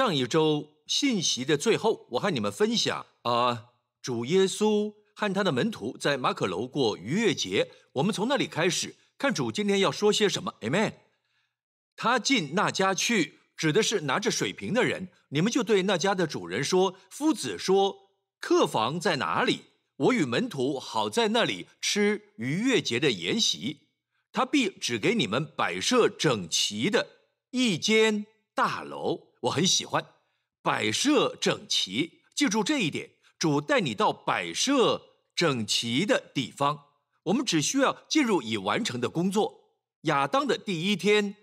上一周信息的最后，我和你们分享啊，主耶稣和他的门徒在马可楼过逾越节。我们从那里开始看主今天要说些什么。Amen。他进那家去，指的是拿着水瓶的人。你们就对那家的主人说：“夫子说，客房在哪里？我与门徒好在那里吃逾越节的筵席。他必只给你们摆设整齐的一间大楼。”我很喜欢摆设整齐，记住这一点。主带你到摆设整齐的地方，我们只需要进入已完成的工作。亚当的第一天，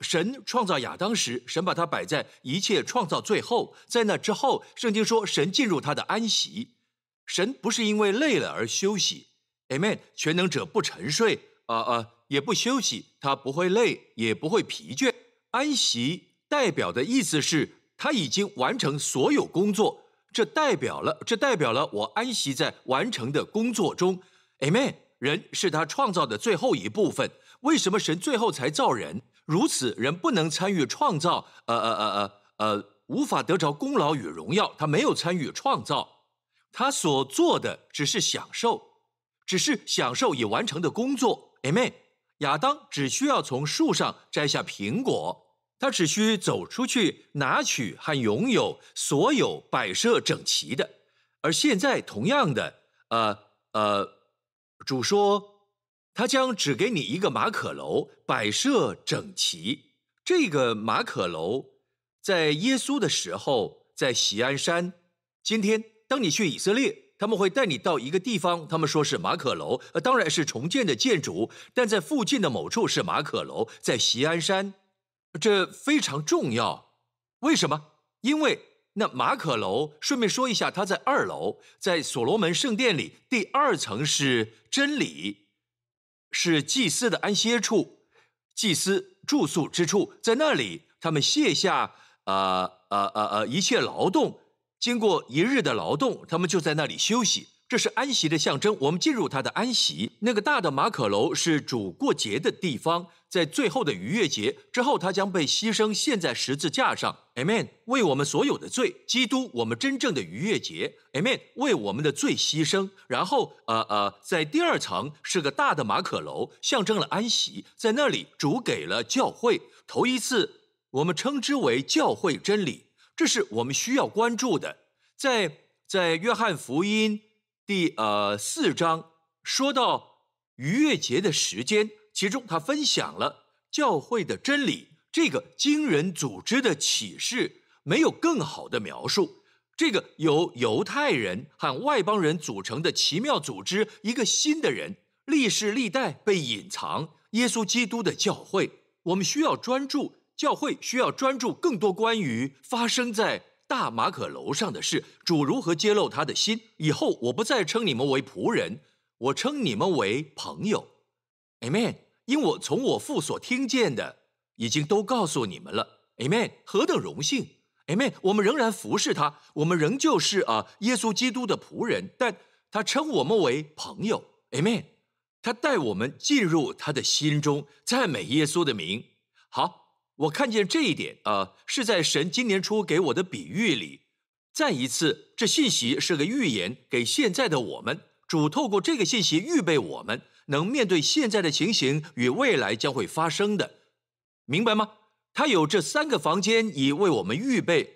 神创造亚当时，神把他摆在一切创造最后。在那之后，圣经说神进入他的安息。神不是因为累了而休息，Amen。全能者不沉睡，啊啊，也不休息，他不会累，也不会疲倦，安息。代表的意思是，他已经完成所有工作，这代表了，这代表了我安息在完成的工作中。Amen。人是他创造的最后一部分。为什么神最后才造人？如此，人不能参与创造，呃呃呃呃呃，无法得着功劳与荣耀。他没有参与创造，他所做的只是享受，只是享受已完成的工作。Amen。亚当只需要从树上摘下苹果。他只需走出去拿取和拥有所有摆设整齐的，而现在同样的，呃呃，主说他将只给你一个马可楼，摆设整齐。这个马可楼在耶稣的时候在锡安山。今天当你去以色列，他们会带你到一个地方，他们说是马可楼，呃，当然是重建的建筑，但在附近的某处是马可楼，在锡安山。这非常重要，为什么？因为那马可楼，顺便说一下，它在二楼，在所罗门圣殿里，第二层是真理，是祭司的安歇处，祭司住宿之处，在那里，他们卸下呃呃呃呃一切劳动，经过一日的劳动，他们就在那里休息。这是安息的象征，我们进入他的安息。那个大的马可楼是主过节的地方，在最后的逾越节之后，他将被牺牲献在十字架上。Amen，为我们所有的罪，基督，我们真正的逾越节。Amen，为我们的罪牺牲。然后，呃呃，在第二层是个大的马可楼，象征了安息。在那里，主给了教会头一次，我们称之为教会真理，这是我们需要关注的。在在约翰福音。第呃四章说到逾越节的时间，其中他分享了教会的真理，这个惊人组织的启示，没有更好的描述。这个由犹太人和外邦人组成的奇妙组织，一个新的人，历世历代被隐藏。耶稣基督的教会，我们需要专注，教会需要专注更多关于发生在。大马可楼上的事，主如何揭露他的心？以后我不再称你们为仆人，我称你们为朋友。Amen。因我从我父所听见的，已经都告诉你们了。Amen。何等荣幸！Amen。我们仍然服侍他，我们仍旧是啊耶稣基督的仆人，但他称我们为朋友。Amen。他带我们进入他的心中，赞美耶稣的名。好。我看见这一点啊，是在神今年初给我的比喻里。再一次，这信息是个预言，给现在的我们。主透过这个信息预备我们，能面对现在的情形与未来将会发生的，明白吗？他有这三个房间已为我们预备。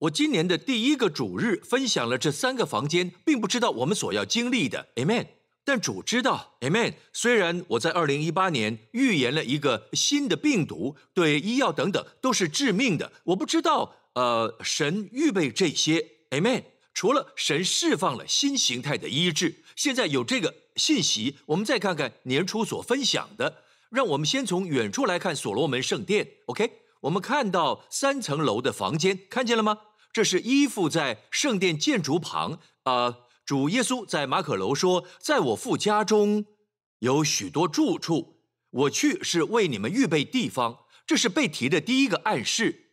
我今年的第一个主日分享了这三个房间，并不知道我们所要经历的。Amen。但主知道，Amen。虽然我在二零一八年预言了一个新的病毒，对医药等等都是致命的，我不知道，呃，神预备这些，Amen。除了神释放了新形态的医治，现在有这个信息，我们再看看年初所分享的。让我们先从远处来看所罗门圣殿，OK？我们看到三层楼的房间，看见了吗？这是依附在圣殿建筑旁，啊。主耶稣在马可楼说：“在我父家中有许多住处，我去是为你们预备地方。”这是被提的第一个暗示。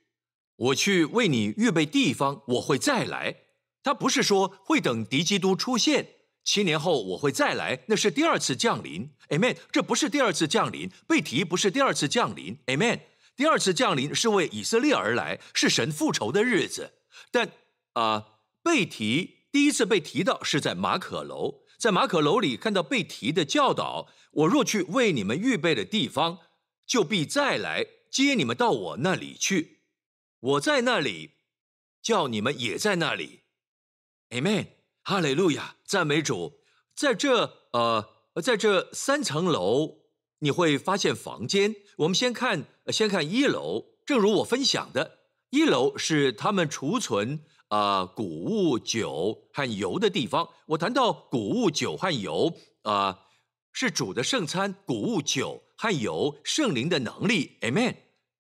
我去为你预备地方，我会再来。他不是说会等敌基督出现，七年后我会再来，那是第二次降临。Amen。这不是第二次降临，被提不是第二次降临。Amen。第二次降临是为以色列而来，是神复仇的日子。但啊，被提第一次被提到是在马可楼，在马可楼里看到被提的教导：我若去为你们预备的地方，就必再来接你们到我那里去。我在那里，叫你们也在那里。Amen，哈利路亚，赞美主。在这呃，在这三层楼，你会发现房间。我们先看，先看一楼。正如我分享的，一楼是他们储存啊谷物、酒和油的地方。我谈到谷物、酒和油啊，是主的圣餐，谷物、酒和油，圣灵的能力。Amen。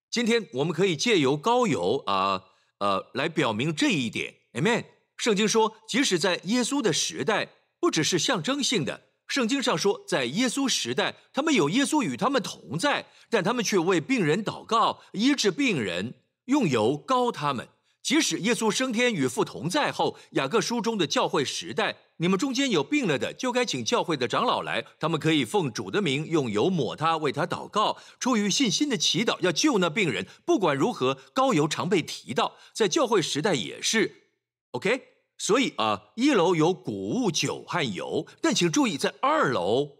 今天我们可以借由高油啊，呃，来表明这一点。Amen。圣经说，即使在耶稣的时代，不只是象征性的。圣经上说，在耶稣时代，他们有耶稣与他们同在，但他们却为病人祷告，医治病人，用油膏他们。即使耶稣升天与父同在后，雅各书中的教会时代，你们中间有病了的，就该请教会的长老来，他们可以奉主的名用油抹他，为他祷告，出于信心的祈祷，要救那病人。不管如何，膏油常被提到，在教会时代也是。OK，所以啊，一楼有谷物、酒和油，但请注意，在二楼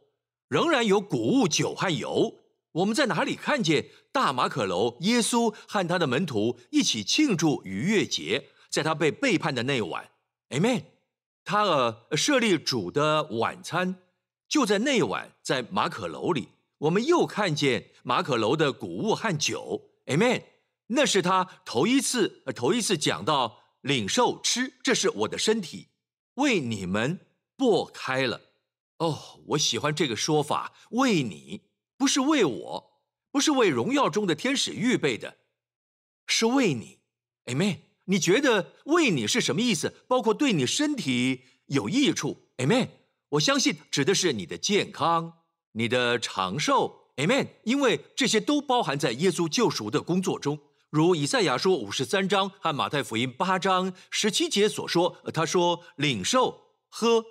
仍然有谷物、酒和油。我们在哪里看见大马可楼？耶稣和他的门徒一起庆祝逾越节，在他被背叛的那晚，Amen。他呃设立主的晚餐，就在那晚，在马可楼里，我们又看见马可楼的谷物和酒，Amen。那是他头一次，头一次讲到领受吃，这是我的身体，为你们擘开了。哦，我喜欢这个说法，为你。不是为我，不是为荣耀中的天使预备的，是为你，Amen。你觉得为你是什么意思？包括对你身体有益处，Amen。我相信指的是你的健康、你的长寿，Amen。因为这些都包含在耶稣救赎的工作中，如以赛亚书五十三章和马太福音八章十七节所说。他说：“领受喝，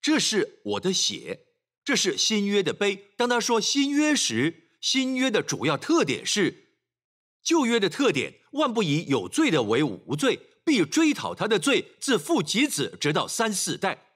这是我的血。”这是新约的碑。当他说新约时，新约的主要特点是旧约的特点：万不以有罪的为无罪，必追讨他的罪，自父及子，直到三四代。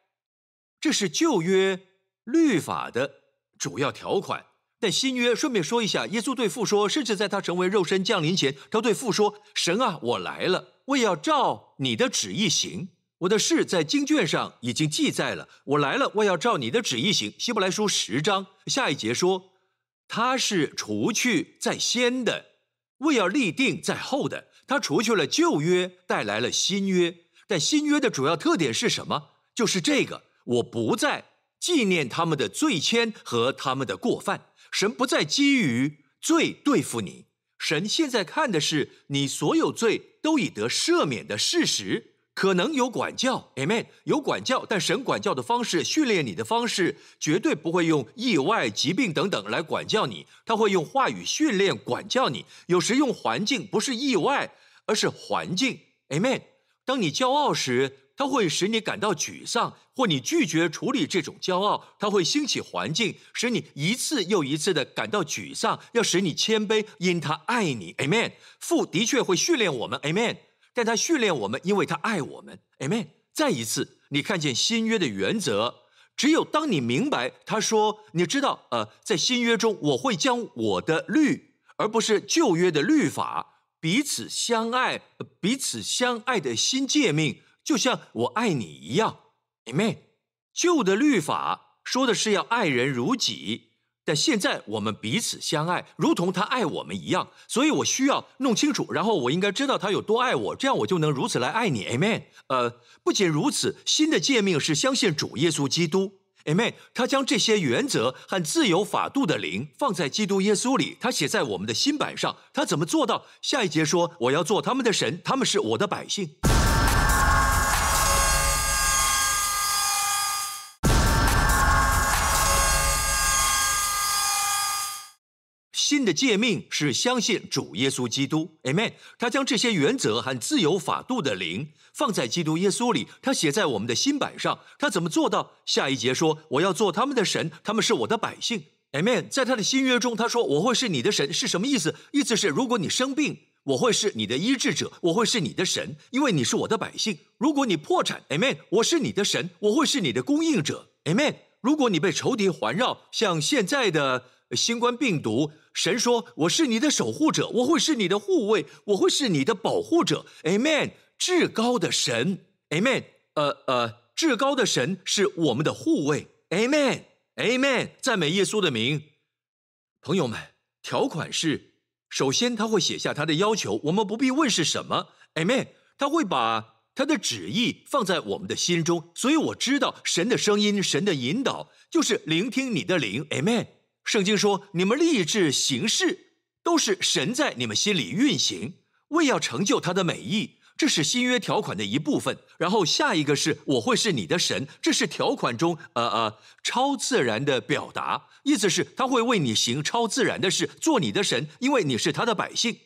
这是旧约律法的主要条款。但新约，顺便说一下，耶稣对父说，甚至在他成为肉身降临前，他对父说：“神啊，我来了，我要照你的旨意行。”我的事在经卷上已经记载了。我来了，我要照你的旨意行。希伯来书十章下一节说，他是除去在先的，为要立定在后的。他除去了旧约，带来了新约。但新约的主要特点是什么？就是这个：我不再纪念他们的罪愆和他们的过犯。神不再基于罪对付你。神现在看的是你所有罪都已得赦免的事实。可能有管教，Amen，有管教，但神管教的方式、训练你的方式，绝对不会用意外、疾病等等来管教你，他会用话语训练管教你。有时用环境，不是意外，而是环境，Amen。当你骄傲时，他会使你感到沮丧，或你拒绝处理这种骄傲，他会兴起环境，使你一次又一次的感到沮丧，要使你谦卑，因他爱你，Amen。父的确会训练我们，Amen。但他训练我们，因为他爱我们，Amen。再一次，你看见新约的原则，只有当你明白，他说，你知道，呃，在新约中，我会将我的律，而不是旧约的律法，彼此相爱，彼此相爱的新诫命，就像我爱你一样，Amen。旧的律法说的是要爱人如己。但现在我们彼此相爱，如同他爱我们一样，所以我需要弄清楚，然后我应该知道他有多爱我，这样我就能如此来爱你，Amen。呃，不仅如此，新的诫命是相信主耶稣基督，Amen。他将这些原则和自由法度的灵放在基督耶稣里，他写在我们的心版上。他怎么做到？下一节说：“我要做他们的神，他们是我的百姓。”新的诫命是相信主耶稣基督，Amen。他将这些原则和自由法度的灵放在基督耶稣里，他写在我们的心版上。他怎么做到？下一节说：“我要做他们的神，他们是我的百姓。” Amen。在他的新约中，他说：“我会是你的神。”是什么意思？意思是，如果你生病，我会是你的医治者，我会是你的神，因为你是我的百姓。如果你破产，Amen，我是你的神，我会是你的供应者，Amen。如果你被仇敌环绕，像现在的新冠病毒，神说：“我是你的守护者，我会是你的护卫，我会是你的保护者，Amen。”至高的神，Amen。呃呃，至高的神是我们的护卫，Amen，Amen。赞美耶稣的名，朋友们，条款是。首先，他会写下他的要求，我们不必问是什么，Amen。他会把他的旨意放在我们的心中，所以我知道神的声音、神的引导就是聆听你的灵，Amen。圣经说，你们立志行事，都是神在你们心里运行，为要成就他的美意。这是新约条款的一部分，然后下一个是我会是你的神，这是条款中呃呃超自然的表达，意思是他会为你行超自然的事，做你的神，因为你是他的百姓。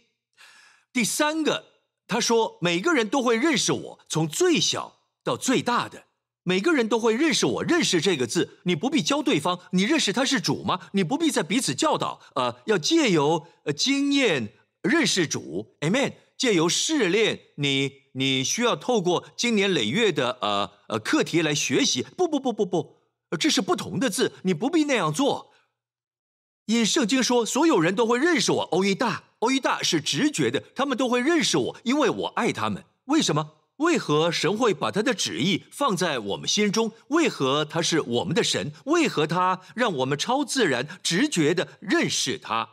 第三个，他说每个人都会认识我，从最小到最大的，每个人都会认识我。认识这个字，你不必教对方，你认识他是主吗？你不必再彼此教导，呃，要借由呃经验认识主，Amen。借由试炼，你你需要透过经年累月的呃呃课题来学习。不不不不不，这是不同的字，你不必那样做。因圣经说，所有人都会认识我。欧一大，欧一大是直觉的，他们都会认识我，因为我爱他们。为什么？为何神会把他的旨意放在我们心中？为何他是我们的神？为何他让我们超自然直觉的认识他，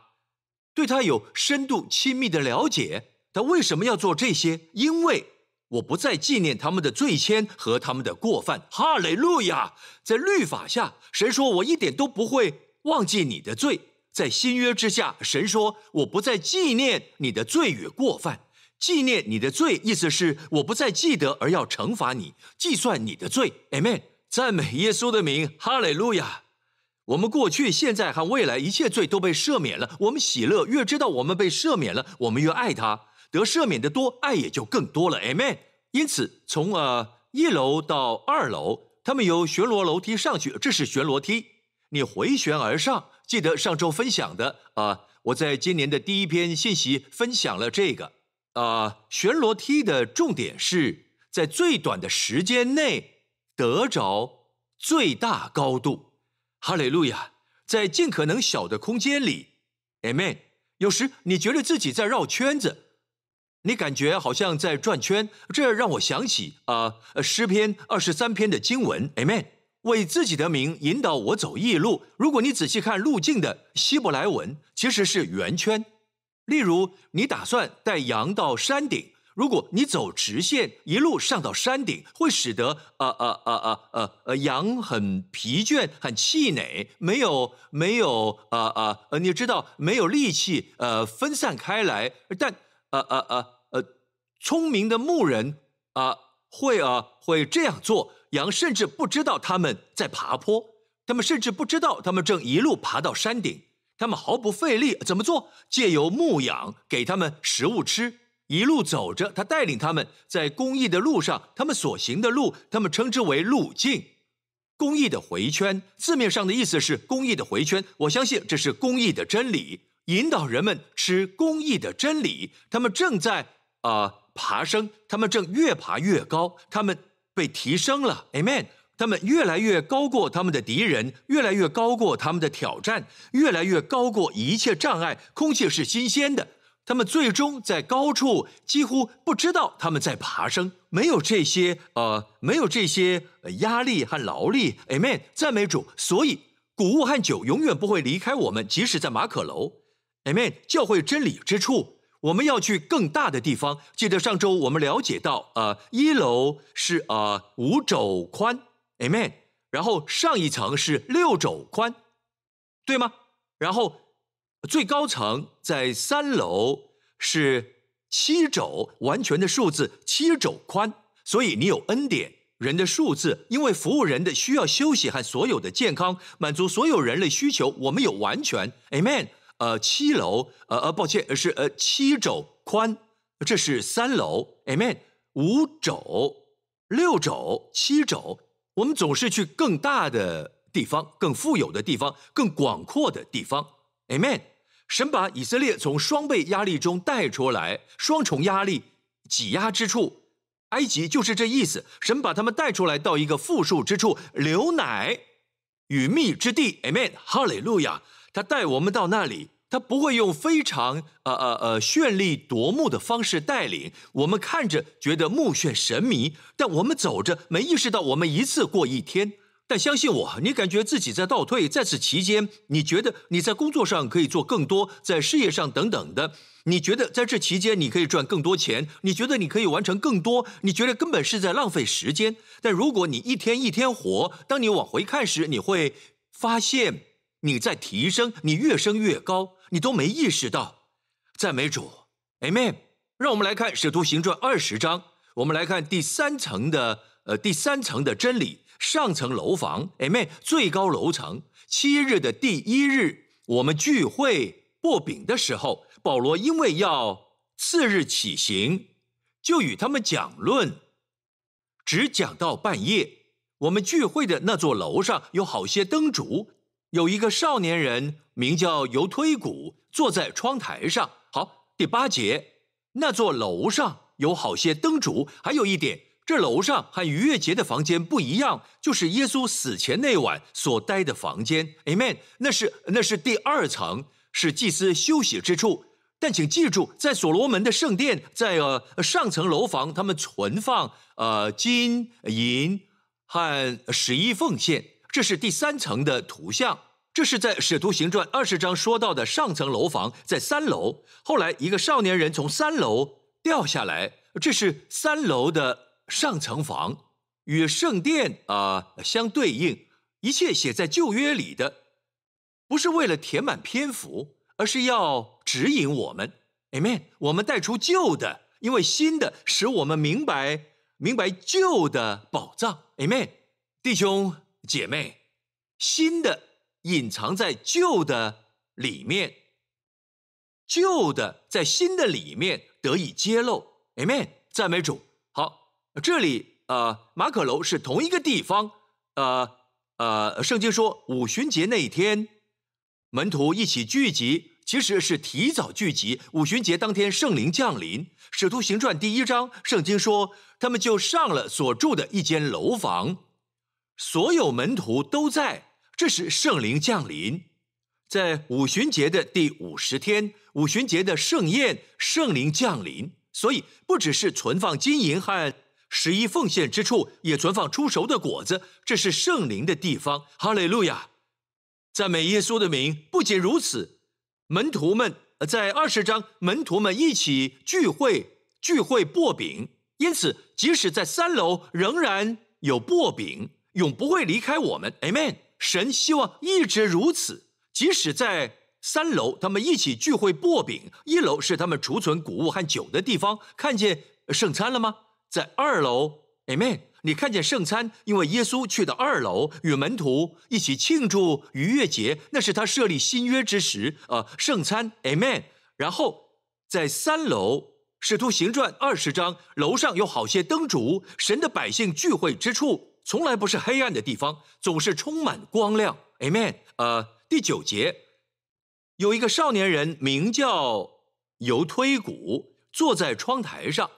对他有深度亲密的了解？他为什么要做这些？因为我不再纪念他们的罪愆和他们的过犯。哈雷路亚！在律法下，神说我一点都不会忘记你的罪；在新约之下，神说我不再纪念你的罪与过犯。纪念你的罪，意思是我不再记得，而要惩罚你，计算你的罪。Amen！赞美耶稣的名。哈雷路亚！我们过去、现在和未来一切罪都被赦免了。我们喜乐，越知道我们被赦免了，我们越爱他。得赦免的多，爱也就更多了。Amen。因此，从呃一楼到二楼，他们由旋螺楼梯上去，这是旋螺梯，你回旋而上。记得上周分享的啊，我在今年的第一篇信息分享了这个啊，旋螺梯的重点是在最短的时间内得着最大高度。哈利路亚，在尽可能小的空间里，Amen。有时你觉得自己在绕圈子。你感觉好像在转圈，这让我想起啊诗篇二十三篇的经文，Amen。为自己的名引导我走异路。如果你仔细看路径的希伯来文，其实是圆圈。例如，你打算带羊到山顶，如果你走直线一路上到山顶，会使得呃呃呃呃呃羊很疲倦、很气馁，没有没有呃呃呃，你知道没有力气呃分散开来，但呃呃呃。聪明的牧人啊，会啊会这样做。羊甚至不知道他们在爬坡，他们甚至不知道他们正一路爬到山顶。他们毫不费力，怎么做？借由牧养，给他们食物吃，一路走着。他带领他们在公益的路上，他们所行的路，他们称之为路径。公益的回圈，字面上的意思是公益的回圈。我相信这是公益的真理，引导人们吃公益的真理。他们正在啊。爬升，他们正越爬越高，他们被提升了，Amen。他们越来越高过他们的敌人，越来越高过他们的挑战，越来越高过一切障碍。空气是新鲜的，他们最终在高处几乎不知道他们在爬升，没有这些呃，没有这些压力和劳力，Amen。赞美主，所以谷物和酒永远不会离开我们，即使在马可楼，Amen。教会真理之处。我们要去更大的地方。记得上周我们了解到，呃，一楼是呃五肘宽，Amen。然后上一层是六肘宽，对吗？然后最高层在三楼是七肘，完全的数字七肘宽。所以你有恩典人的数字，因为服务人的需要休息和所有的健康，满足所有人类需求，我们有完全，Amen。呃，七楼，呃呃，抱歉，是呃七肘宽，这是三楼，Amen。五肘、六肘、七肘，我们总是去更大的地方、更富有的地方、更广阔的地方。Amen。神把以色列从双倍压力中带出来，双重压力挤压之处，埃及就是这意思。神把他们带出来到一个富庶之处，流奶与蜜之地。Amen。哈利路亚。他带我们到那里。他不会用非常呃呃呃绚丽夺目的方式带领我们，看着觉得目眩神迷，但我们走着没意识到我们一次过一天。但相信我，你感觉自己在倒退，在此期间，你觉得你在工作上可以做更多，在事业上等等的，你觉得在这期间你可以赚更多钱，你觉得你可以完成更多，你觉得根本是在浪费时间。但如果你一天一天活，当你往回看时，你会发现你在提升，你越升越高。你都没意识到，赞美主，Amen。让我们来看《使徒行传》二十章，我们来看第三层的呃第三层的真理。上层楼房，Amen。最高楼层，七日的第一日，我们聚会擘饼的时候，保罗因为要次日起行，就与他们讲论，只讲到半夜。我们聚会的那座楼上有好些灯烛，有一个少年人。名叫尤推古，坐在窗台上。好，第八节，那座楼上有好些灯烛。还有一点，这楼上和逾越节的房间不一样，就是耶稣死前那晚所待的房间。Amen。那是那是第二层，是祭司休息之处。但请记住，在所罗门的圣殿，在呃上层楼房，他们存放呃金银和十一奉献。这是第三层的图像。这是在《使徒行传》二十章说到的上层楼房，在三楼。后来一个少年人从三楼掉下来，这是三楼的上层房，与圣殿啊相对应。一切写在旧约里的，不是为了填满篇幅，而是要指引我们。Amen。我们带出旧的，因为新的使我们明白明白旧的宝藏。Amen。弟兄姐妹，新的。隐藏在旧的里面，旧的在新的里面得以揭露。Amen，赞美主。好，这里呃，马可楼是同一个地方。呃呃，圣经说五旬节那一天，门徒一起聚集，其实是提早聚集。五旬节当天，圣灵降临。使徒行传第一章，圣经说他们就上了所住的一间楼房，所有门徒都在。这是圣灵降临，在五旬节的第五十天，五旬节的盛宴，圣灵降临。所以，不只是存放金银和十一奉献之处，也存放出熟的果子。这是圣灵的地方。哈利路亚，赞美耶稣的名。不仅如此，门徒们在二十章，门徒们一起聚会，聚会擘饼。因此，即使在三楼，仍然有擘饼，永不会离开我们。Amen。神希望一直如此，即使在三楼，他们一起聚会擘饼；一楼是他们储存谷物和酒的地方。看见圣餐了吗？在二楼，Amen。你看见圣餐，因为耶稣去到二楼与门徒一起庆祝逾越节，那是他设立新约之时。呃，圣餐，Amen。然后在三楼，《使徒行传》二十章，楼上有好些灯烛，神的百姓聚会之处。从来不是黑暗的地方，总是充满光亮。Amen。呃，第九节，有一个少年人名叫尤推古，坐在窗台上。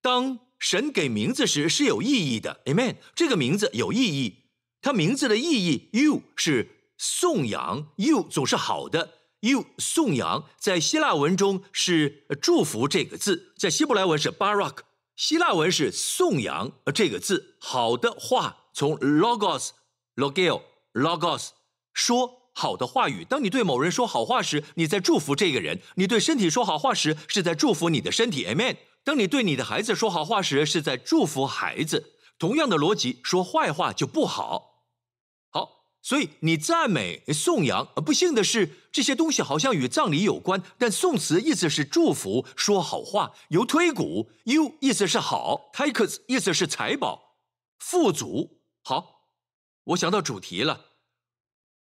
当神给名字时是有意义的。Amen。这个名字有意义，它名字的意义，you 是颂扬，you 总是好的，you 颂扬，在希腊文中是祝福这个字，在希伯来文是 barak。希腊文是颂扬这个字，好的话从 logos logio logos 说好的话语。当你对某人说好话时，你在祝福这个人；你对身体说好话时，是在祝福你的身体。Amen。当你对你的孩子说好话时，是在祝福孩子。同样的逻辑，说坏话就不好。所以你赞美、颂扬，不幸的是，这些东西好像与葬礼有关。但宋词意思是祝福、说好话。由推古，u 意思是好 t a k e s 意思是财宝、富足。好，我想到主题了。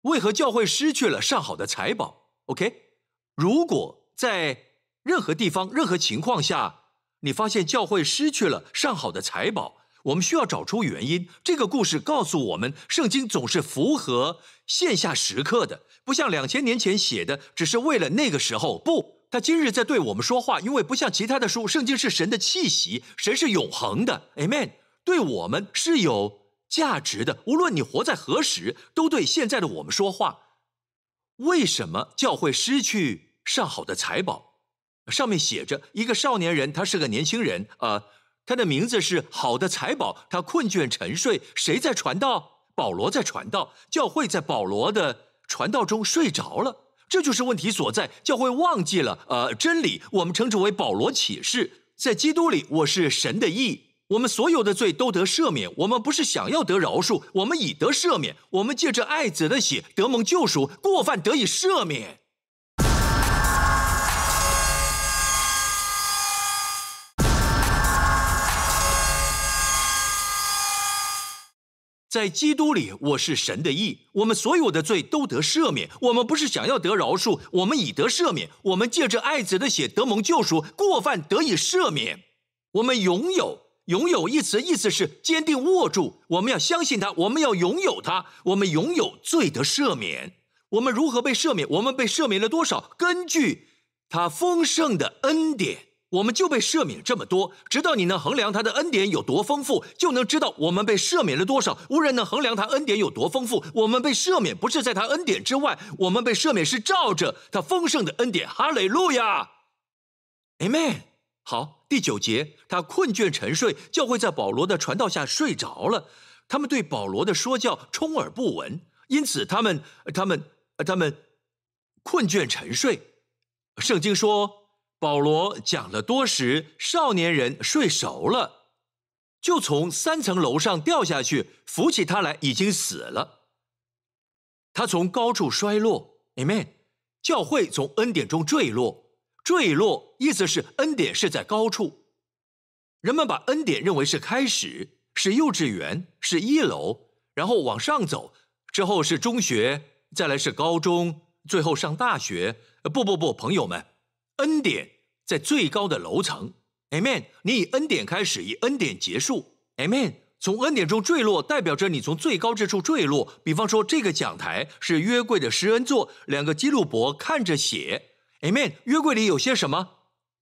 为何教会失去了上好的财宝？OK，如果在任何地方、任何情况下，你发现教会失去了上好的财宝，我们需要找出原因。这个故事告诉我们，圣经总是符合线下时刻的，不像两千年前写的，只是为了那个时候。不，他今日在对我们说话，因为不像其他的书，圣经是神的气息，神是永恒的。Amen。对我们是有价值的，无论你活在何时，都对现在的我们说话。为什么教会失去上好的财宝？上面写着一个少年人，他是个年轻人，呃。他的名字是好的财宝，他困倦沉睡。谁在传道？保罗在传道，教会在保罗的传道中睡着了。这就是问题所在。教会忘记了，呃，真理。我们称之为保罗启示，在基督里，我是神的义。我们所有的罪都得赦免。我们不是想要得饶恕，我们已得赦免。我们借着爱子的血得蒙救赎，过犯得以赦免。在基督里，我是神的义。我们所有的罪都得赦免。我们不是想要得饶恕，我们已得赦免。我们借着爱子的血得蒙救赎，过犯得以赦免。我们拥有“拥有”一词，意思是坚定握住。我们要相信他，我们要拥有他。我们拥有罪得赦免。我们如何被赦免？我们被赦免了多少？根据他丰盛的恩典。我们就被赦免这么多，直到你能衡量他的恩典有多丰富，就能知道我们被赦免了多少。无人能衡量他恩典有多丰富。我们被赦免不是在他恩典之外，我们被赦免是照着他丰盛的恩典。哈利路亚，Amen。好，第九节，他困倦沉睡，教会在保罗的传道下睡着了。他们对保罗的说教充耳不闻，因此他们、他们、他们困倦沉睡。圣经说。保罗讲了多时，少年人睡熟了，就从三层楼上掉下去，扶起他来，已经死了。他从高处摔落，Amen。教会从恩典中坠落，坠落意思是恩典是在高处。人们把恩典认为是开始，是幼稚园，是一楼，然后往上走，之后是中学，再来是高中，最后上大学。不不不，朋友们。恩典在最高的楼层，Amen。你以恩典开始，以恩典结束，Amen。从恩典中坠落，代表着你从最高之处坠落。比方说，这个讲台是约柜的施恩座，两个基路伯看着写，Amen。约柜里有些什么？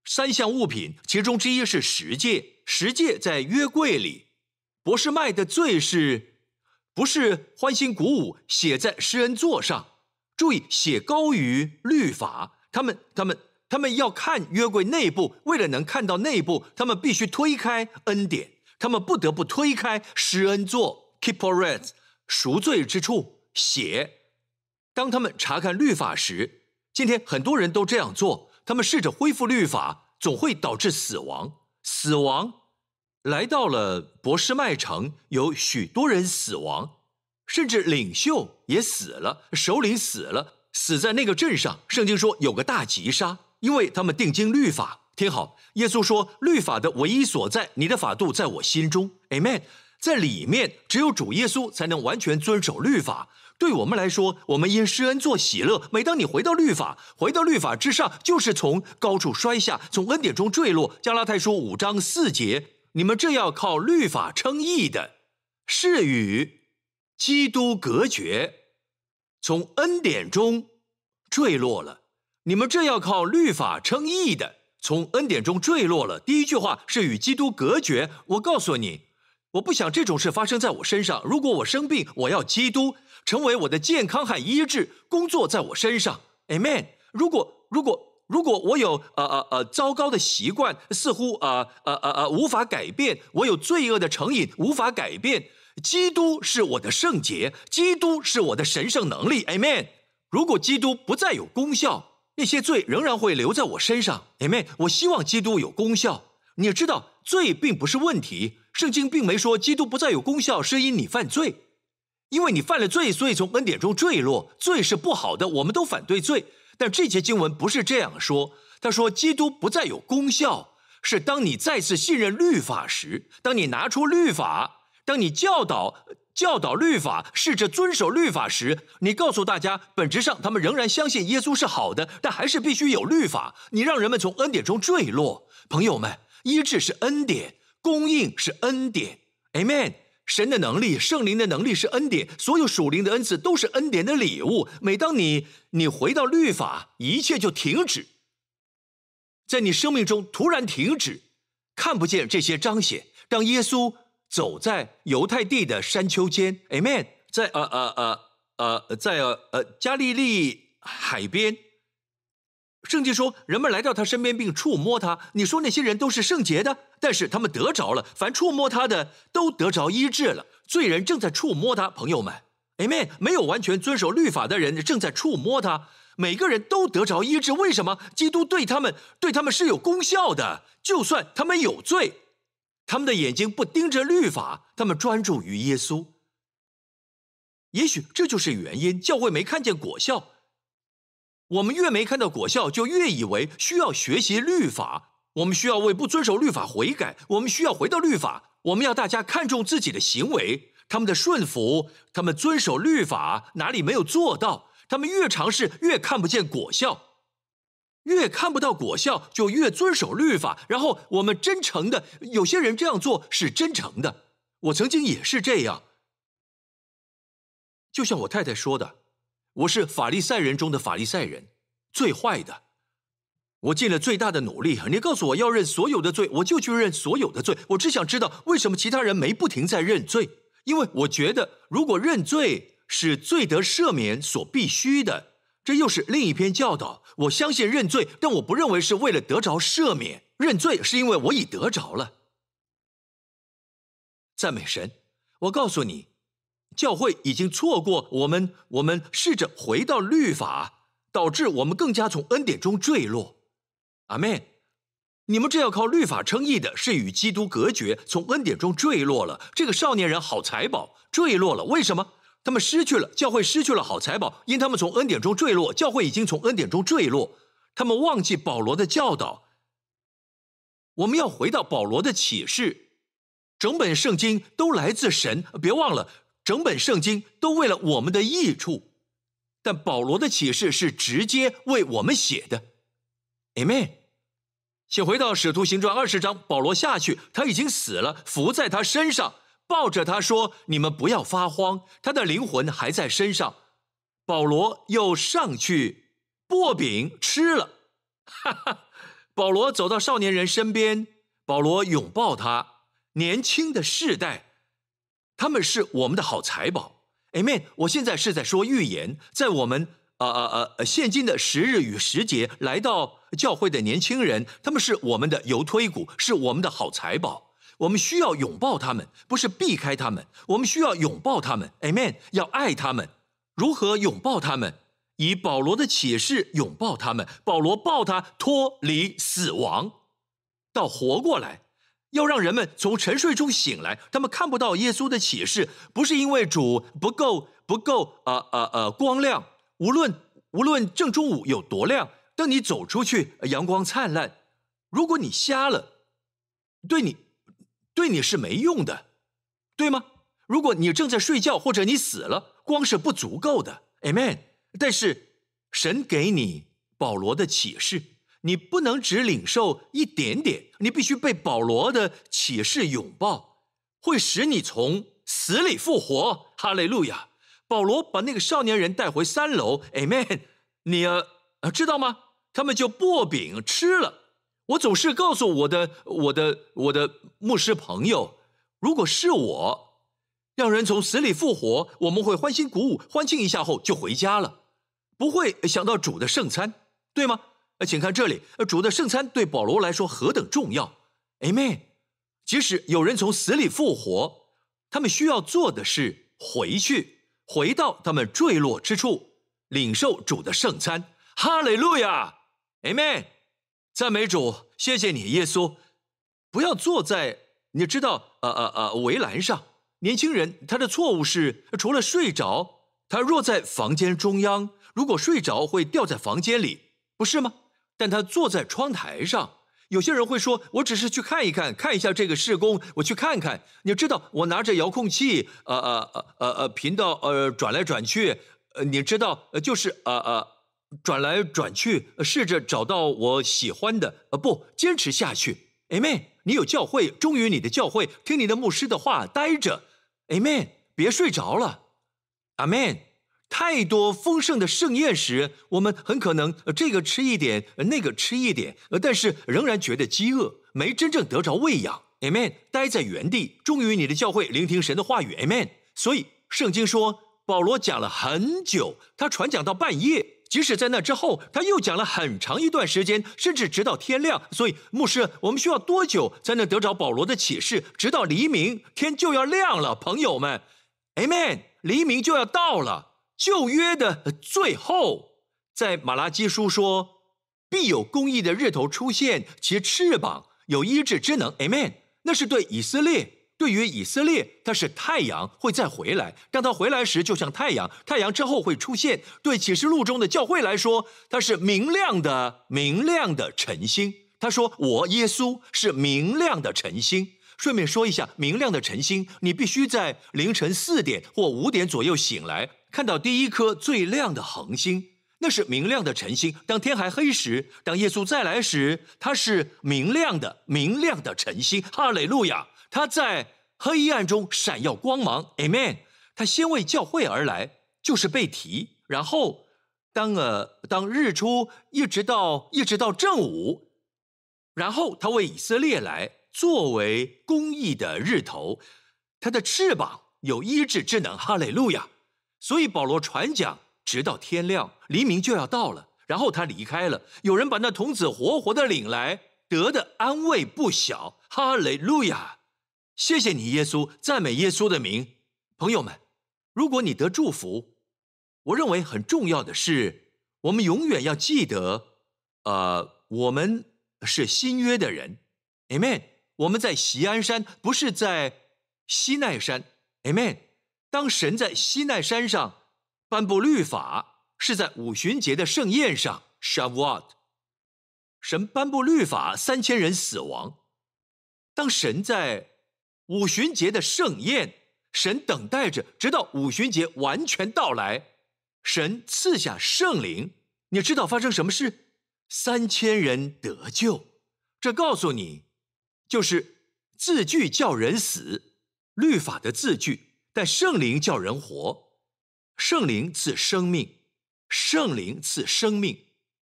三项物品，其中之一是十诫，十诫在约柜里。博士麦的罪是，不是欢欣鼓舞，写在施恩座上。注意，写高于律法，他们，他们。他们要看约柜内部，为了能看到内部，他们必须推开恩典，他们不得不推开施恩座 （Kipporet） 赎罪之处血。当他们查看律法时，今天很多人都这样做，他们试着恢复律法，总会导致死亡。死亡来到了博士麦城，有许多人死亡，甚至领袖也死了，首领死了，死在那个镇上。圣经说有个大击杀。因为他们定睛律法，听好，耶稣说，律法的唯一所在，你的法度在我心中，Amen。在里面，只有主耶稣才能完全遵守律法。对我们来说，我们因施恩做喜乐。每当你回到律法，回到律法之上，就是从高处摔下，从恩典中坠落。加拉太书五章四节，你们这要靠律法称义的，是与基督隔绝，从恩典中坠落了。你们这要靠律法称义的，从恩典中坠落了。第一句话是与基督隔绝。我告诉你，我不想这种事发生在我身上。如果我生病，我要基督成为我的健康和医治，工作在我身上。Amen。如果如果如果我有呃呃呃糟糕的习惯，似乎呃呃呃呃无法改变，我有罪恶的成瘾无法改变，基督是我的圣洁，基督是我的神圣能力。Amen。如果基督不再有功效。那些罪仍然会留在我身上，Amen。我希望基督有功效。你知道，罪并不是问题。圣经并没说基督不再有功效是因你犯罪，因为你犯了罪，所以从恩典中坠落。罪是不好的，我们都反对罪。但这节经文不是这样说。他说，基督不再有功效，是当你再次信任律法时，当你拿出律法，当你教导。教导律法，试着遵守律法时，你告诉大家，本质上他们仍然相信耶稣是好的，但还是必须有律法。你让人们从恩典中坠落。朋友们，医治是恩典，供应是恩典，Amen。神的能力、圣灵的能力是恩典，所有属灵的恩赐都是恩典的礼物。每当你你回到律法，一切就停止，在你生命中突然停止，看不见这些彰显。当耶稣走在犹太地的山丘间，Amen，在呃呃呃呃，在呃呃加利利海边。圣经说，人们来到他身边并触摸他。你说那些人都是圣洁的，但是他们得着了，凡触摸他的都得着医治了。罪人正在触摸他，朋友们，Amen。没有完全遵守律法的人正在触摸他，每个人都得着医治。为什么？基督对他们，对他们是有功效的。就算他们有罪，他们的眼睛不盯着律法，他们专注于耶稣。也许这就是原因，教会没看见果效。我们越没看到果效，就越以为需要学习律法。我们需要为不遵守律法悔改。我们需要回到律法。我们要大家看重自己的行为，他们的顺服，他们遵守律法哪里没有做到？他们越尝试，越看不见果效，越看不到果效，就越遵守律法。然后我们真诚的，有些人这样做是真诚的。我曾经也是这样，就像我太太说的。我是法利赛人中的法利赛人，最坏的。我尽了最大的努力。你告诉我要认所有的罪，我就去认所有的罪。我只想知道为什么其他人没不停在认罪？因为我觉得，如果认罪是罪得赦免所必须的，这又是另一篇教导。我相信认罪，但我不认为是为了得着赦免。认罪是因为我已得着了。赞美神！我告诉你。教会已经错过我们，我们试着回到律法，导致我们更加从恩典中坠落。阿门。你们这要靠律法称义的，是与基督隔绝，从恩典中坠落了。这个少年人好财宝坠落了，为什么？他们失去了教会，失去了好财宝，因他们从恩典中坠落。教会已经从恩典中坠落，他们忘记保罗的教导。我们要回到保罗的启示，整本圣经都来自神，别忘了。整本圣经都为了我们的益处，但保罗的启示是直接为我们写的。Amen。请回到使徒行传二十章，保罗下去，他已经死了，伏在他身上，抱着他说：“你们不要发慌，他的灵魂还在身上。”保罗又上去薄饼吃了。哈哈，保罗走到少年人身边，保罗拥抱他，年轻的世代。他们是我们的好财宝，Amen。我现在是在说预言，在我们呃呃呃现今的时日与时节来到教会的年轻人，他们是我们的油推骨，是我们的好财宝。我们需要拥抱他们，不是避开他们。我们需要拥抱他们，Amen。要爱他们，如何拥抱他们？以保罗的启示拥抱他们。保罗抱他脱离死亡，到活过来。要让人们从沉睡中醒来，他们看不到耶稣的启示，不是因为主不够不够呃呃呃光亮。无论无论正中午有多亮，当你走出去，阳光灿烂。如果你瞎了，对你对你是没用的，对吗？如果你正在睡觉或者你死了，光是不足够的。Amen。但是神给你保罗的启示。你不能只领受一点点，你必须被保罗的启示拥抱，会使你从死里复活。哈利路亚！保罗把那个少年人带回三楼，Amen。你啊，知道吗？他们就薄饼吃了。我总是告诉我的、我的、我的牧师朋友，如果是我，让人从死里复活，我们会欢欣鼓舞，欢庆一下后就回家了，不会想到主的圣餐，对吗？请看这里，主的圣餐对保罗来说何等重要，Amen。即使有人从死里复活，他们需要做的是回去，回到他们坠落之处，领受主的圣餐。哈利路亚，Amen。赞美主，谢谢你，耶稣。不要坐在你知道，呃呃呃，围栏上。年轻人他的错误是，除了睡着，他若在房间中央，如果睡着会掉在房间里，不是吗？但他坐在窗台上，有些人会说：“我只是去看一看，看一下这个施工，我去看看。”你知道，我拿着遥控器，呃呃呃呃呃，频道呃转来转去，呃，你知道，就是呃呃转来转去，试着找到我喜欢的。呃，不，坚持下去，Amen。你有教会，忠于你的教会，听你的牧师的话，待着。Amen，别睡着了。Amen。太多丰盛的盛宴时，我们很可能这个吃一点，那个吃一点，但是仍然觉得饥饿，没真正得着喂养。Amen。待在原地，忠于你的教会，聆听神的话语。Amen。所以圣经说，保罗讲了很久，他传讲到半夜。即使在那之后，他又讲了很长一段时间，甚至直到天亮。所以，牧师，我们需要多久才能得着保罗的启示？直到黎明，天就要亮了，朋友们，Amen。黎明就要到了。旧约的最后，在马拉基书说，必有公义的日头出现，其翅膀有医治之能。Amen。那是对以色列。对于以色列，它是太阳会再回来。当它回来时，就像太阳，太阳之后会出现。对启示录中的教会来说，它是明亮的、明亮的晨星。他说：“我耶稣是明亮的晨星。”顺便说一下，明亮的晨星，你必须在凌晨四点或五点左右醒来，看到第一颗最亮的恒星，那是明亮的晨星。当天还黑时，当耶稣再来时，它是明亮的、明亮的晨星。哈利路亚。他在黑暗中闪耀光芒，Amen。他先为教会而来，就是被提，然后当呃当日出一直到一直到正午，然后他为以色列来，作为公义的日头，他的翅膀有医治之能，哈利路亚。所以保罗传讲直到天亮，黎明就要到了，然后他离开了。有人把那童子活活的领来，得的安慰不小，哈利路亚。谢谢你，耶稣，赞美耶稣的名，朋友们，如果你得祝福，我认为很重要的是，我们永远要记得，呃，我们是新约的人，Amen。我们在锡安山，不是在西奈山，Amen。当神在西奈山上颁布律法，是在五旬节的盛宴上，Shavuot，神颁布律法，三千人死亡。当神在五旬节的盛宴，神等待着，直到五旬节完全到来，神赐下圣灵。你知道发生什么事？三千人得救。这告诉你，就是字句叫人死，律法的字句，但圣灵叫人活。圣灵赐生命，圣灵赐生命。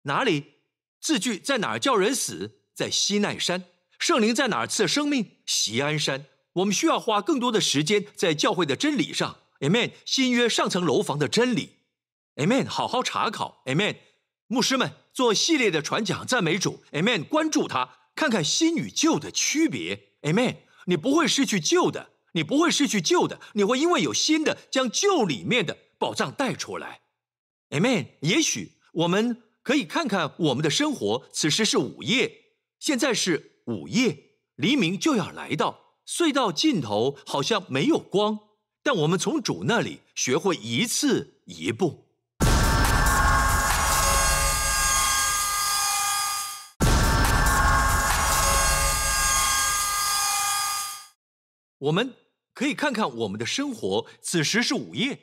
哪里？字句在哪儿叫人死？在西奈山。圣灵在哪儿赐生命？锡安山。我们需要花更多的时间在教会的真理上，Amen。新约上层楼房的真理，Amen。好好查考，Amen。牧师们做系列的传讲，赞美主，Amen。关注他，看看新与旧的区别，Amen。你不会失去旧的，你不会失去旧的，你会因为有新的，将旧里面的宝藏带出来，Amen。也许我们可以看看我们的生活，此时是午夜，现在是午夜，黎明就要来到。隧道尽头好像没有光，但我们从主那里学会一次一步。我们可以看看我们的生活，此时是午夜，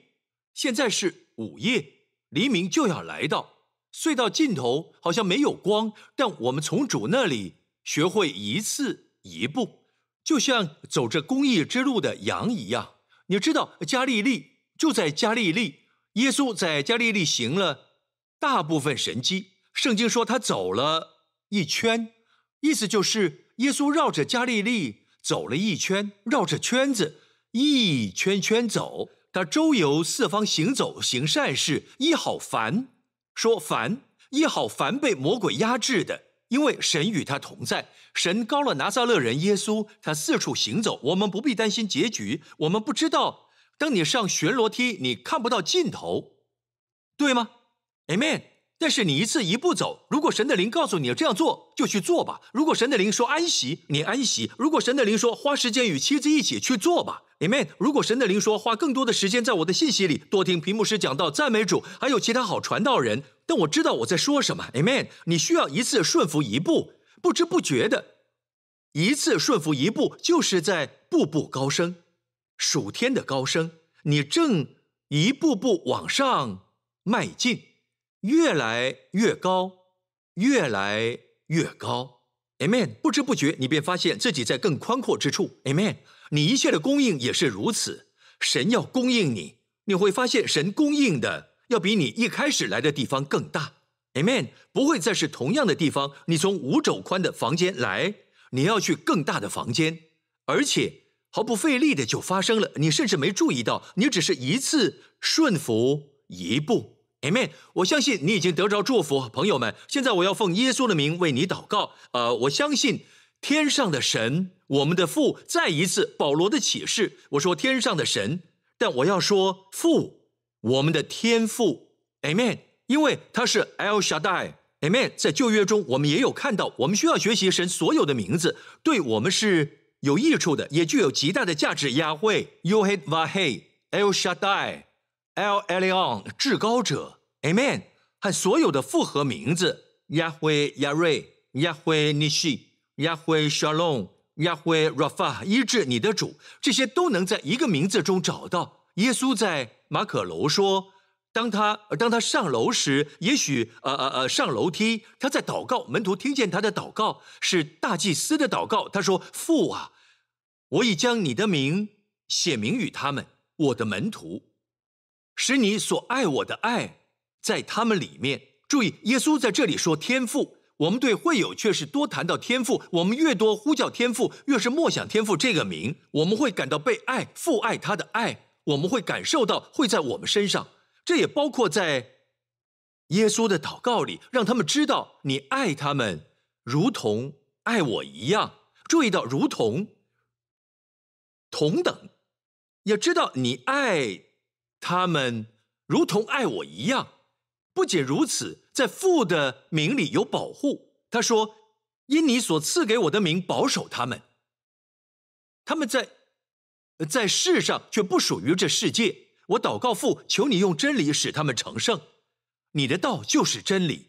现在是午夜，黎明就要来到。隧道尽头好像没有光，但我们从主那里学会一次一步。就像走着公益之路的羊一样，你知道加利利就在加利利，耶稣在加利利行了大部分神迹。圣经说他走了一圈，意思就是耶稣绕着加利利走了一圈，绕着圈子一圈圈走。他周游四方行走行善事，医好凡，说凡医好凡被魔鬼压制的。因为神与他同在，神高了拿撒勒人耶稣，他四处行走，我们不必担心结局。我们不知道，当你上旋螺梯，你看不到尽头，对吗？Amen。但是你一次一步走，如果神的灵告诉你要这样做，就去做吧。如果神的灵说安息，你安息；如果神的灵说花时间与妻子一起去做吧，Amen。如果神的灵说花更多的时间在我的信息里，多听屏幕师讲到赞美主，还有其他好传道人。但我知道我在说什么，Amen。你需要一次顺服一步，不知不觉的，一次顺服一步，就是在步步高升，数天的高升。你正一步步往上迈进，越来越高，越来越高。Amen。不知不觉，你便发现自己在更宽阔之处。Amen。你一切的供应也是如此。神要供应你，你会发现神供应的要比你一开始来的地方更大。Amen。不会再是同样的地方。你从五肘宽的房间来，你要去更大的房间，而且毫不费力的就发生了。你甚至没注意到，你只是一次顺服一步。Amen。我相信你已经得着祝福，朋友们。现在我要奉耶稣的名为你祷告。呃，我相信天上的神，我们的父，再一次保罗的启示。我说天上的神，但我要说父，我们的天赋。Amen。因为他是 El Shaddai。Amen。在旧约中，我们也有看到，我们需要学习神所有的名字，对我们是有益处的，也具有极大的价值。亚惠 y o h e d Vahey，El Shaddai。El Elyon 至高者，Amen 和所有的复合名字，Yahweh Yahweh Nishi Yahweh Shalom Yahweh Rafa，医治你的主，这些都能在一个名字中找到。耶稣在马可楼说，当他当他上楼时，也许呃呃呃上楼梯，他在祷告，门徒听见他的祷告是大祭司的祷告。他说：“父啊，我已将你的名写明与他们，我的门徒。”使你所爱我的爱在他们里面。注意，耶稣在这里说天赋，我们对会友却是多谈到天赋。我们越多呼叫天赋，越是默想天赋这个名，我们会感到被爱，父爱他的爱，我们会感受到会在我们身上。这也包括在耶稣的祷告里，让他们知道你爱他们，如同爱我一样。注意到，如同同等，要知道你爱。他们如同爱我一样。不仅如此，在父的名里有保护。他说：“因你所赐给我的名，保守他们。他们在在世上却不属于这世界。我祷告父，求你用真理使他们成圣。你的道就是真理。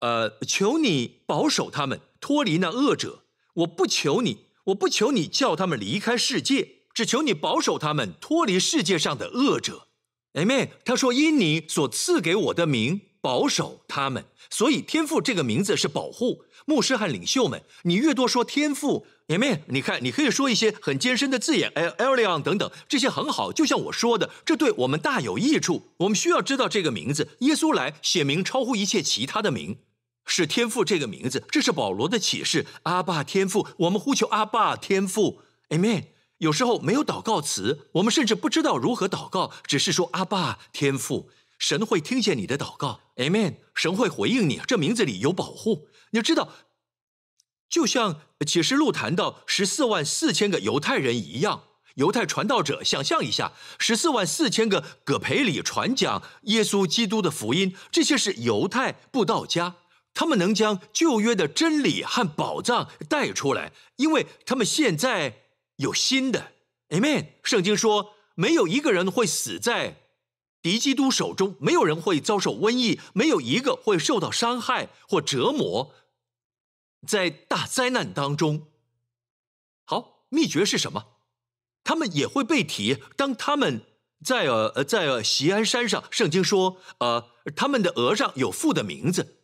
呃，求你保守他们脱离那恶者。我不求你，我不求你叫他们离开世界。”只求你保守他们脱离世界上的恶者，Amen。他说：“因你所赐给我的名，保守他们。”所以天赋这个名字是保护牧师和领袖们。你越多说天赋，Amen。你看，你可以说一些很艰深的字眼，El Elion 等等，这些很好。就像我说的，这对我们大有益处。我们需要知道这个名字。耶稣来写明超乎一切其他的名，是天赋这个名字。这是保罗的启示。阿爸天赋，我们呼求阿爸天赋，Amen。有时候没有祷告词，我们甚至不知道如何祷告，只是说阿爸天父，神会听见你的祷告，Amen。神会回应你，这名字里有保护。你要知道，就像启示录谈到十四万四千个犹太人一样，犹太传道者，想象一下，十四万四千个葛培里传讲耶稣基督的福音，这些是犹太布道家，他们能将旧约的真理和宝藏带出来，因为他们现在。有新的，Amen。圣经说，没有一个人会死在敌基督手中，没有人会遭受瘟疫，没有一个会受到伤害或折磨，在大灾难当中。好，秘诀是什么？他们也会被提。当他们在呃在锡安山上，圣经说，呃，他们的额上有父的名字。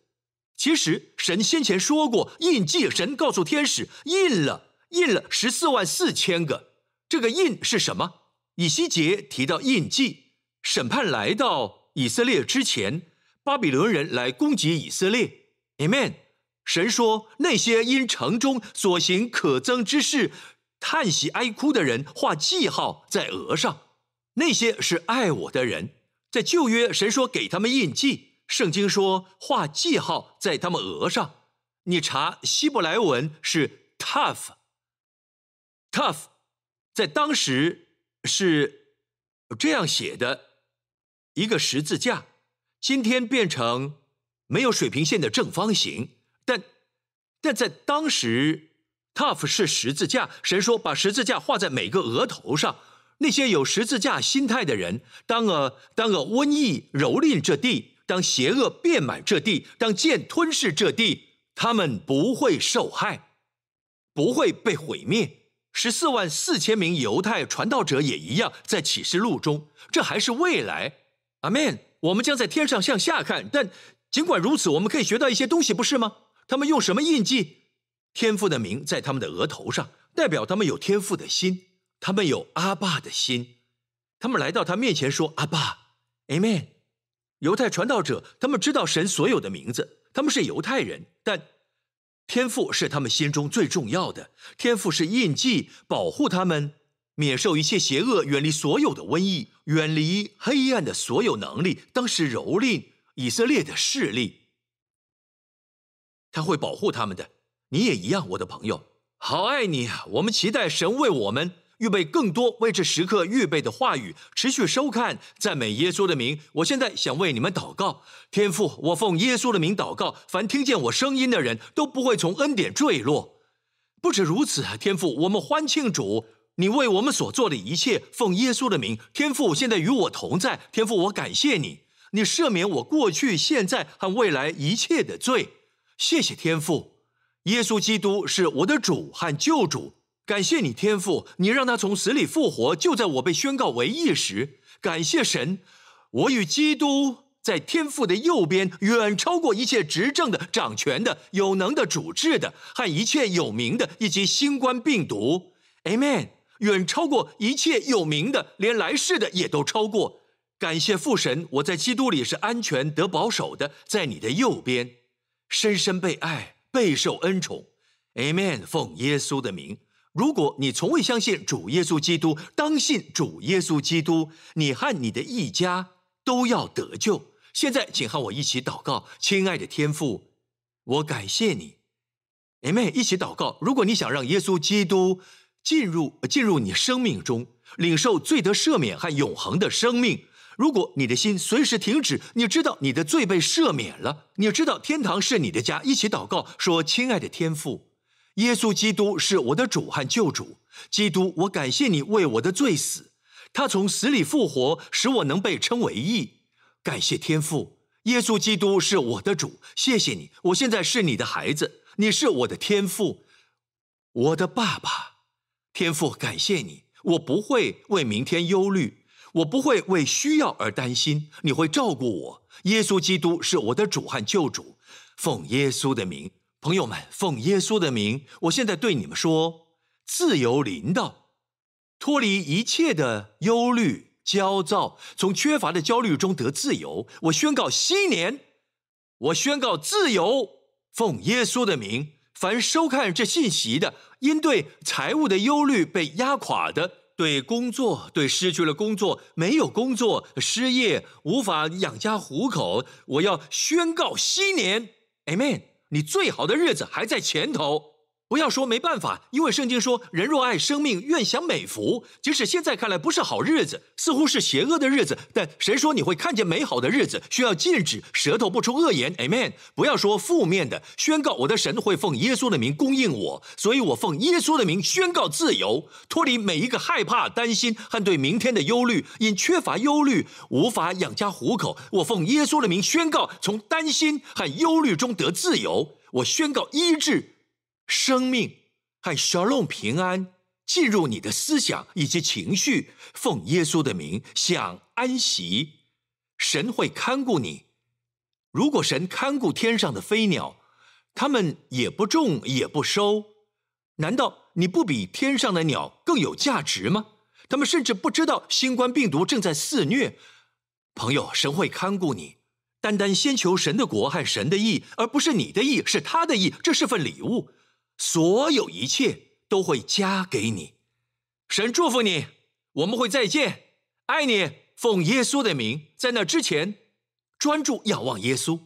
其实神先前说过，印记，神告诉天使印了。印了十四万四千个，这个印是什么？以西结提到印记，审判来到以色列之前，巴比伦人来攻击以色列。Amen。神说，那些因城中所行可憎之事叹息哀哭的人，画记号在额上，那些是爱我的人。在旧约，神说给他们印记，圣经说画记号在他们额上。你查希伯来文是 tough。Tough，在当时是这样写的，一个十字架，今天变成没有水平线的正方形，但在当时，Tough 是十字架。神说把十字架画在每个额头上，那些有十字架心态的人，当个当个瘟疫蹂躏这地，当邪恶遍满这地，当剑吞噬这地，他们不会受害，不会被毁灭。十四万四千名犹太传道者也一样，在启示录中，这还是未来。阿门。我们将在天上向下看，但尽管如此，我们可以学到一些东西，不是吗？他们用什么印记？天父的名在他们的额头上，代表他们有天父的心，他们有阿爸的心。他们来到他面前说：“阿爸，Amen。”犹太传道者他们知道神所有的名字，他们是犹太人，但天父是他们心中最重要的。天父是印记，保护他们免受一切邪恶，远离所有的瘟疫，远离黑暗的所有能力。当时蹂躏以色列的势力，他会保护他们的。你也一样，我的朋友，好爱你！我们期待神为我们预备更多为这时刻预备的话语，持续收看赞美耶稣的名。我现在想为你们祷告，天父，我奉耶稣的名祷告，凡听见我声音的人都不会从恩典坠落。不止如此，天父，我们欢庆主，你为我们所做的一切，奉耶稣的名，天父现在与我同在。天父，我感谢你，你赦免我过去、现在和未来一切的罪。谢谢天父。耶稣基督是我的主和救主，感谢你天父，你让他从死里复活，就在我被宣告为义时。感谢神，我与基督在天父的右边，远超过一切执政的、掌权的、有能的、主治的和一切有名的，以及新冠病毒。Amen，远超过一切有名的，连来世的也都超过。感谢父神，我在基督里是安全得保守的，在你的右边，深深被爱。备受恩宠，Amen。奉耶稣的名，如果你从未相信主耶稣基督，当信主耶稣基督，你和你的一家都要得救。现在，请和我一起祷告，亲爱的天父，我感谢你，Amen。一起祷告。如果你想让耶稣基督进入进入你生命中，领受罪得赦免和永恒的生命。如果你的心随时停止，你知道你的罪被赦免了，你知道天堂是你的家。一起祷告说：“亲爱的天父，耶稣基督是我的主和救主。基督，我感谢你为我的罪死，他从死里复活，使我能被称为义。感谢天父，耶稣基督是我的主。谢谢你，我现在是你的孩子，你是我的天父，我的爸爸。天父，感谢你，我不会为明天忧虑。”我不会为需要而担心，你会照顾我。耶稣基督是我的主和救主，奉耶稣的名，朋友们，奉耶稣的名，我现在对你们说：自由临到，脱离一切的忧虑、焦躁，从缺乏的焦虑中得自由。我宣告新年，我宣告自由，奉耶稣的名，凡收看这信息的，因对财务的忧虑被压垮的。对工作，对失去了工作，没有工作，失业，无法养家糊口，我要宣告新年，Amen！你最好的日子还在前头。不要说没办法，因为圣经说：“人若爱生命，愿享美福。”即使现在看来不是好日子，似乎是邪恶的日子，但神说你会看见美好的日子。需要禁止舌头不出恶言，Amen！不要说负面的，宣告我的神会奉耶稣的名供应我，所以我奉耶稣的名宣告自由，脱离每一个害怕、担心和对明天的忧虑。因缺乏忧虑，无法养家糊口。我奉耶稣的名宣告，从担心和忧虑中得自由。我宣告医治。生命和小龙平安进入你的思想以及情绪，奉耶稣的名想安息，神会看顾你。如果神看顾天上的飞鸟，他们也不种也不收，难道你不比天上的鸟更有价值吗？他们甚至不知道新冠病毒正在肆虐。朋友，神会看顾你，单单先求神的国和神的义，而不是你的义，是他的义，这是份礼物。所有一切都会加给你，神祝福你，我们会再见，爱你，奉耶稣的名，在那之前，专注仰望耶稣。